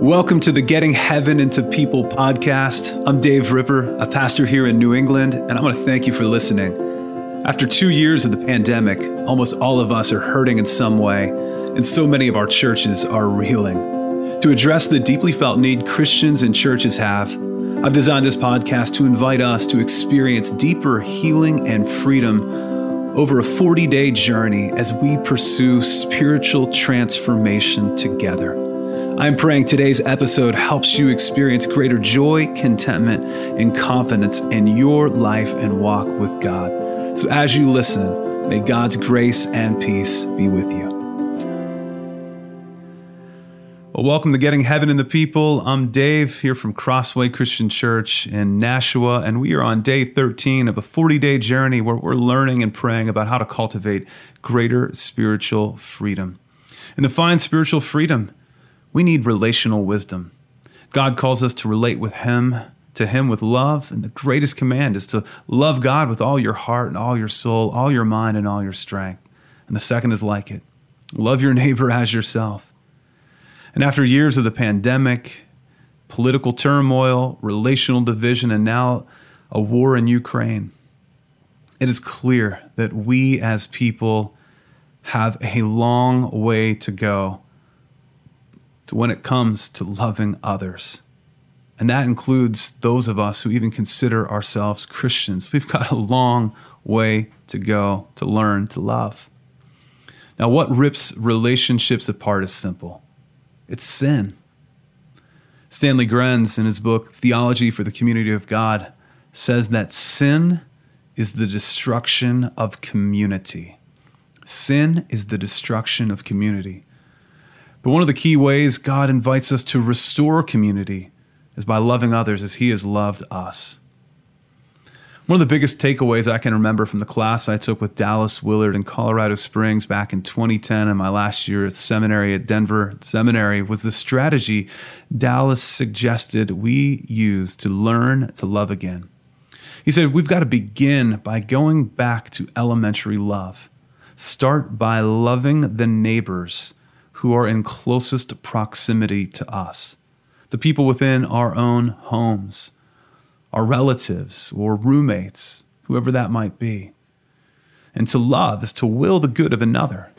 Welcome to the Getting Heaven into People podcast. I'm Dave Ripper, a pastor here in New England, and I want to thank you for listening. After two years of the pandemic, almost all of us are hurting in some way, and so many of our churches are reeling. To address the deeply felt need Christians and churches have, I've designed this podcast to invite us to experience deeper healing and freedom over a 40 day journey as we pursue spiritual transformation together. I'm praying today's episode helps you experience greater joy, contentment, and confidence in your life and walk with God. So as you listen, may God's grace and peace be with you. Well, welcome to Getting Heaven in the People. I'm Dave here from Crossway Christian Church in Nashua, and we are on day 13 of a 40 day journey where we're learning and praying about how to cultivate greater spiritual freedom. And to find spiritual freedom, we need relational wisdom. God calls us to relate with Him, to Him with love, and the greatest command is to love God with all your heart and all your soul, all your mind and all your strength. And the second is like it love your neighbor as yourself. And after years of the pandemic, political turmoil, relational division, and now a war in Ukraine, it is clear that we as people have a long way to go to when it comes to loving others. And that includes those of us who even consider ourselves Christians. We've got a long way to go to learn to love. Now, what rips relationships apart is simple it's sin. Stanley Grenz, in his book Theology for the Community of God, says that sin is the destruction of community. Sin is the destruction of community. But one of the key ways God invites us to restore community is by loving others as He has loved us. One of the biggest takeaways I can remember from the class I took with Dallas Willard in Colorado Springs back in 2010 and my last year at seminary at Denver Seminary was the strategy Dallas suggested we use to learn to love again. He said, We've got to begin by going back to elementary love. Start by loving the neighbors who are in closest proximity to us, the people within our own homes, our relatives or roommates, whoever that might be. And to love is to will the good of another.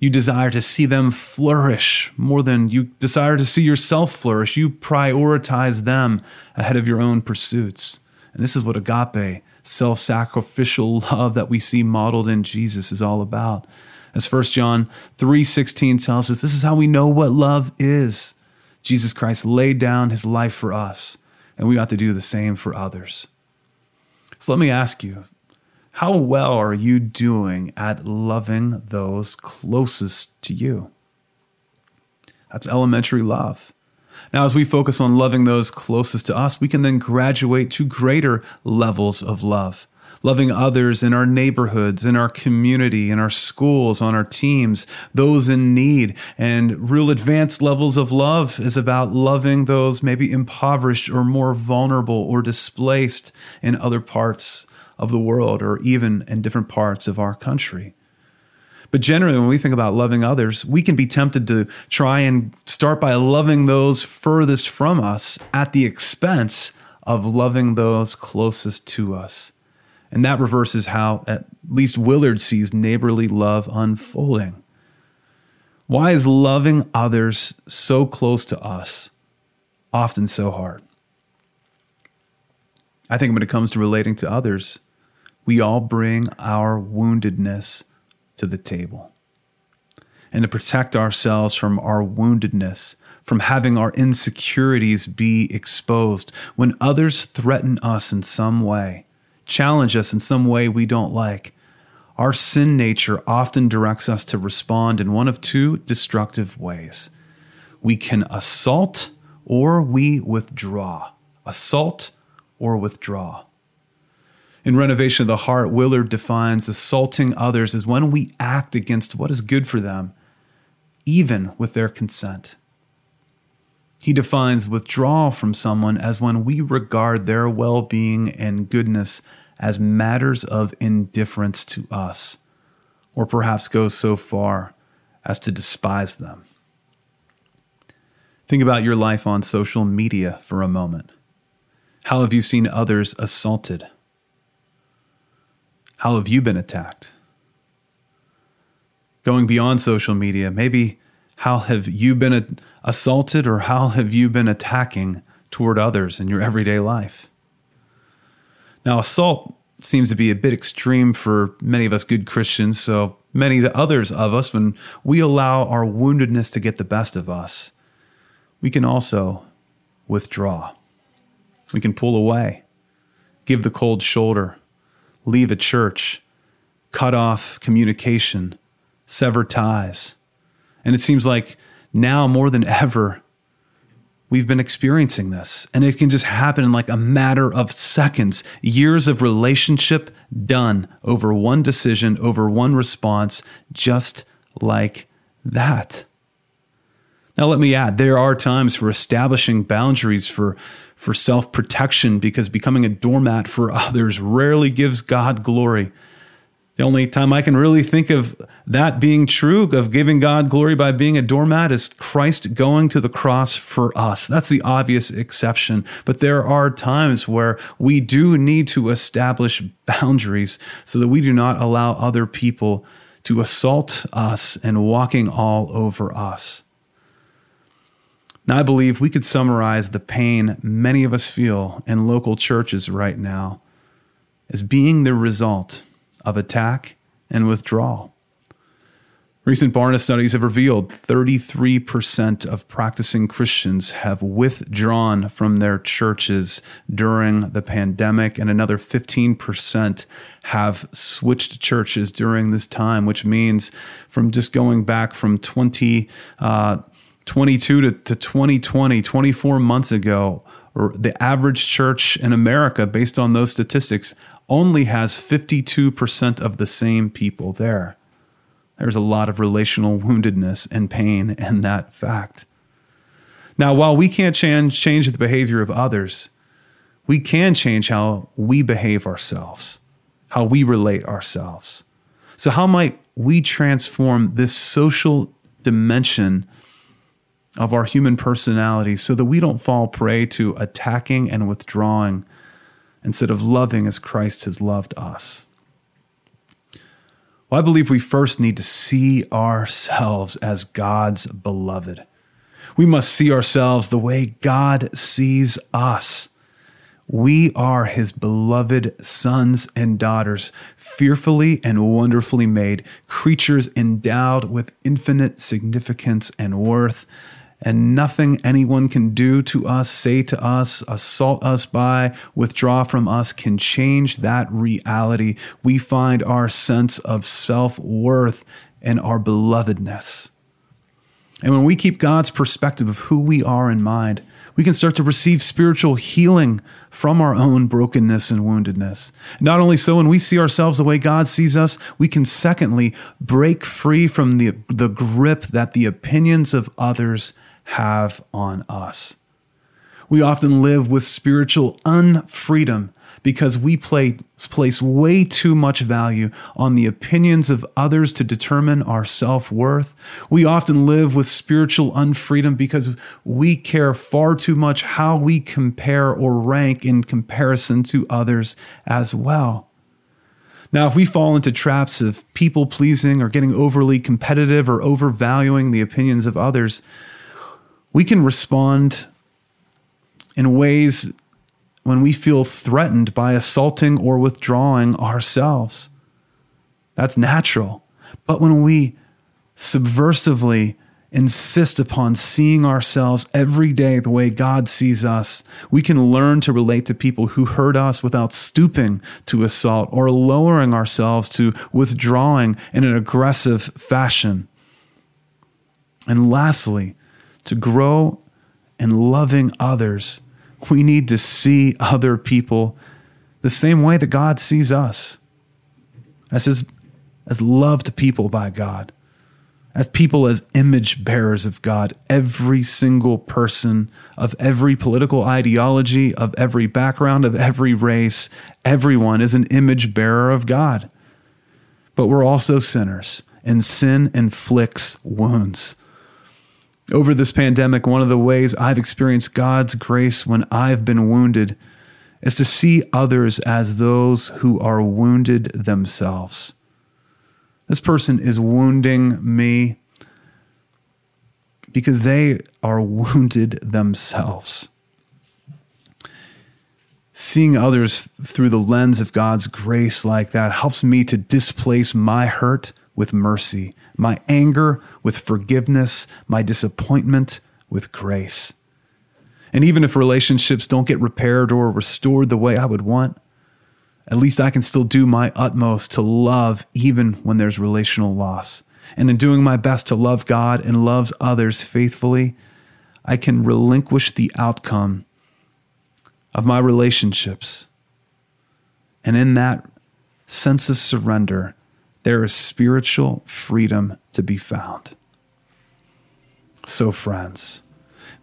You desire to see them flourish more than you desire to see yourself flourish. You prioritize them ahead of your own pursuits. And this is what agape, self sacrificial love that we see modeled in Jesus, is all about. As 1 John 3:16 tells us, this is how we know what love is. Jesus Christ laid down his life for us, and we ought to do the same for others. So let me ask you, how well are you doing at loving those closest to you? That's elementary love. Now, as we focus on loving those closest to us, we can then graduate to greater levels of love loving others in our neighborhoods, in our community, in our schools, on our teams, those in need. And real advanced levels of love is about loving those maybe impoverished or more vulnerable or displaced in other parts of the world or even in different parts of our country. But generally, when we think about loving others, we can be tempted to try and start by loving those furthest from us at the expense of loving those closest to us. And that reverses how at least Willard sees neighborly love unfolding. Why is loving others so close to us often so hard? I think when it comes to relating to others, we all bring our woundedness to the table. And to protect ourselves from our woundedness, from having our insecurities be exposed, when others threaten us in some way, challenge us in some way we don't like, our sin nature often directs us to respond in one of two destructive ways. We can assault or we withdraw. Assault or withdraw. In Renovation of the Heart, Willard defines assaulting others as when we act against what is good for them, even with their consent. He defines withdrawal from someone as when we regard their well being and goodness as matters of indifference to us, or perhaps goes so far as to despise them. Think about your life on social media for a moment. How have you seen others assaulted? How have you been attacked? Going beyond social media, maybe how have you been assaulted or how have you been attacking toward others in your everyday life? Now, assault seems to be a bit extreme for many of us good Christians, so many the others of us, when we allow our woundedness to get the best of us, we can also withdraw. We can pull away, give the cold shoulder, leave a church, cut off communication, sever ties. And it seems like now more than ever, we've been experiencing this. And it can just happen in like a matter of seconds. Years of relationship done over one decision, over one response, just like that. Now, let me add, there are times for establishing boundaries for, for self protection because becoming a doormat for others rarely gives God glory. The only time I can really think of that being true, of giving God glory by being a doormat, is Christ going to the cross for us. That's the obvious exception. But there are times where we do need to establish boundaries so that we do not allow other people to assault us and walking all over us. Now, I believe we could summarize the pain many of us feel in local churches right now as being the result of attack and withdrawal. Recent Barna studies have revealed 33% of practicing Christians have withdrawn from their churches during the pandemic, and another 15% have switched churches during this time, which means from just going back from 20. Uh, 22 to, to 2020, 24 months ago, the average church in America, based on those statistics, only has 52% of the same people there. There's a lot of relational woundedness and pain in that fact. Now, while we can't change, change the behavior of others, we can change how we behave ourselves, how we relate ourselves. So, how might we transform this social dimension of our human personality so that we don't fall prey to attacking and withdrawing instead of loving as Christ has loved us. Well, I believe we first need to see ourselves as God's beloved. We must see ourselves the way God sees us. We are his beloved sons and daughters, fearfully and wonderfully made, creatures endowed with infinite significance and worth and nothing anyone can do to us, say to us, assault us by, withdraw from us can change that reality. We find our sense of self worth and our belovedness. And when we keep God's perspective of who we are in mind, we can start to receive spiritual healing from our own brokenness and woundedness. Not only so, when we see ourselves the way God sees us, we can secondly break free from the, the grip that the opinions of others have on us. We often live with spiritual unfreedom because we play, place way too much value on the opinions of others to determine our self worth. We often live with spiritual unfreedom because we care far too much how we compare or rank in comparison to others as well. Now, if we fall into traps of people pleasing or getting overly competitive or overvaluing the opinions of others, we can respond in ways when we feel threatened by assaulting or withdrawing ourselves. That's natural. But when we subversively insist upon seeing ourselves every day the way God sees us, we can learn to relate to people who hurt us without stooping to assault or lowering ourselves to withdrawing in an aggressive fashion. And lastly, to grow in loving others, we need to see other people the same way that God sees us as his as loved people by God, as people as image bearers of God. Every single person of every political ideology, of every background, of every race, everyone is an image bearer of God. But we're also sinners, and sin inflicts wounds. Over this pandemic, one of the ways I've experienced God's grace when I've been wounded is to see others as those who are wounded themselves. This person is wounding me because they are wounded themselves. Seeing others through the lens of God's grace like that helps me to displace my hurt with mercy, my anger with forgiveness, my disappointment with grace. And even if relationships don't get repaired or restored the way I would want, at least I can still do my utmost to love even when there's relational loss. And in doing my best to love God and love others faithfully, I can relinquish the outcome of my relationships. And in that sense of surrender, there is spiritual freedom to be found. So, friends,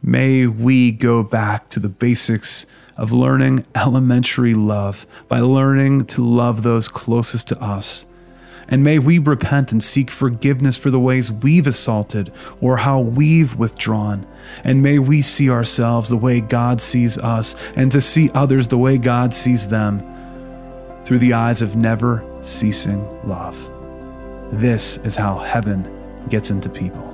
may we go back to the basics of learning elementary love by learning to love those closest to us. And may we repent and seek forgiveness for the ways we've assaulted or how we've withdrawn. And may we see ourselves the way God sees us and to see others the way God sees them through the eyes of never ceasing love. This is how heaven gets into people.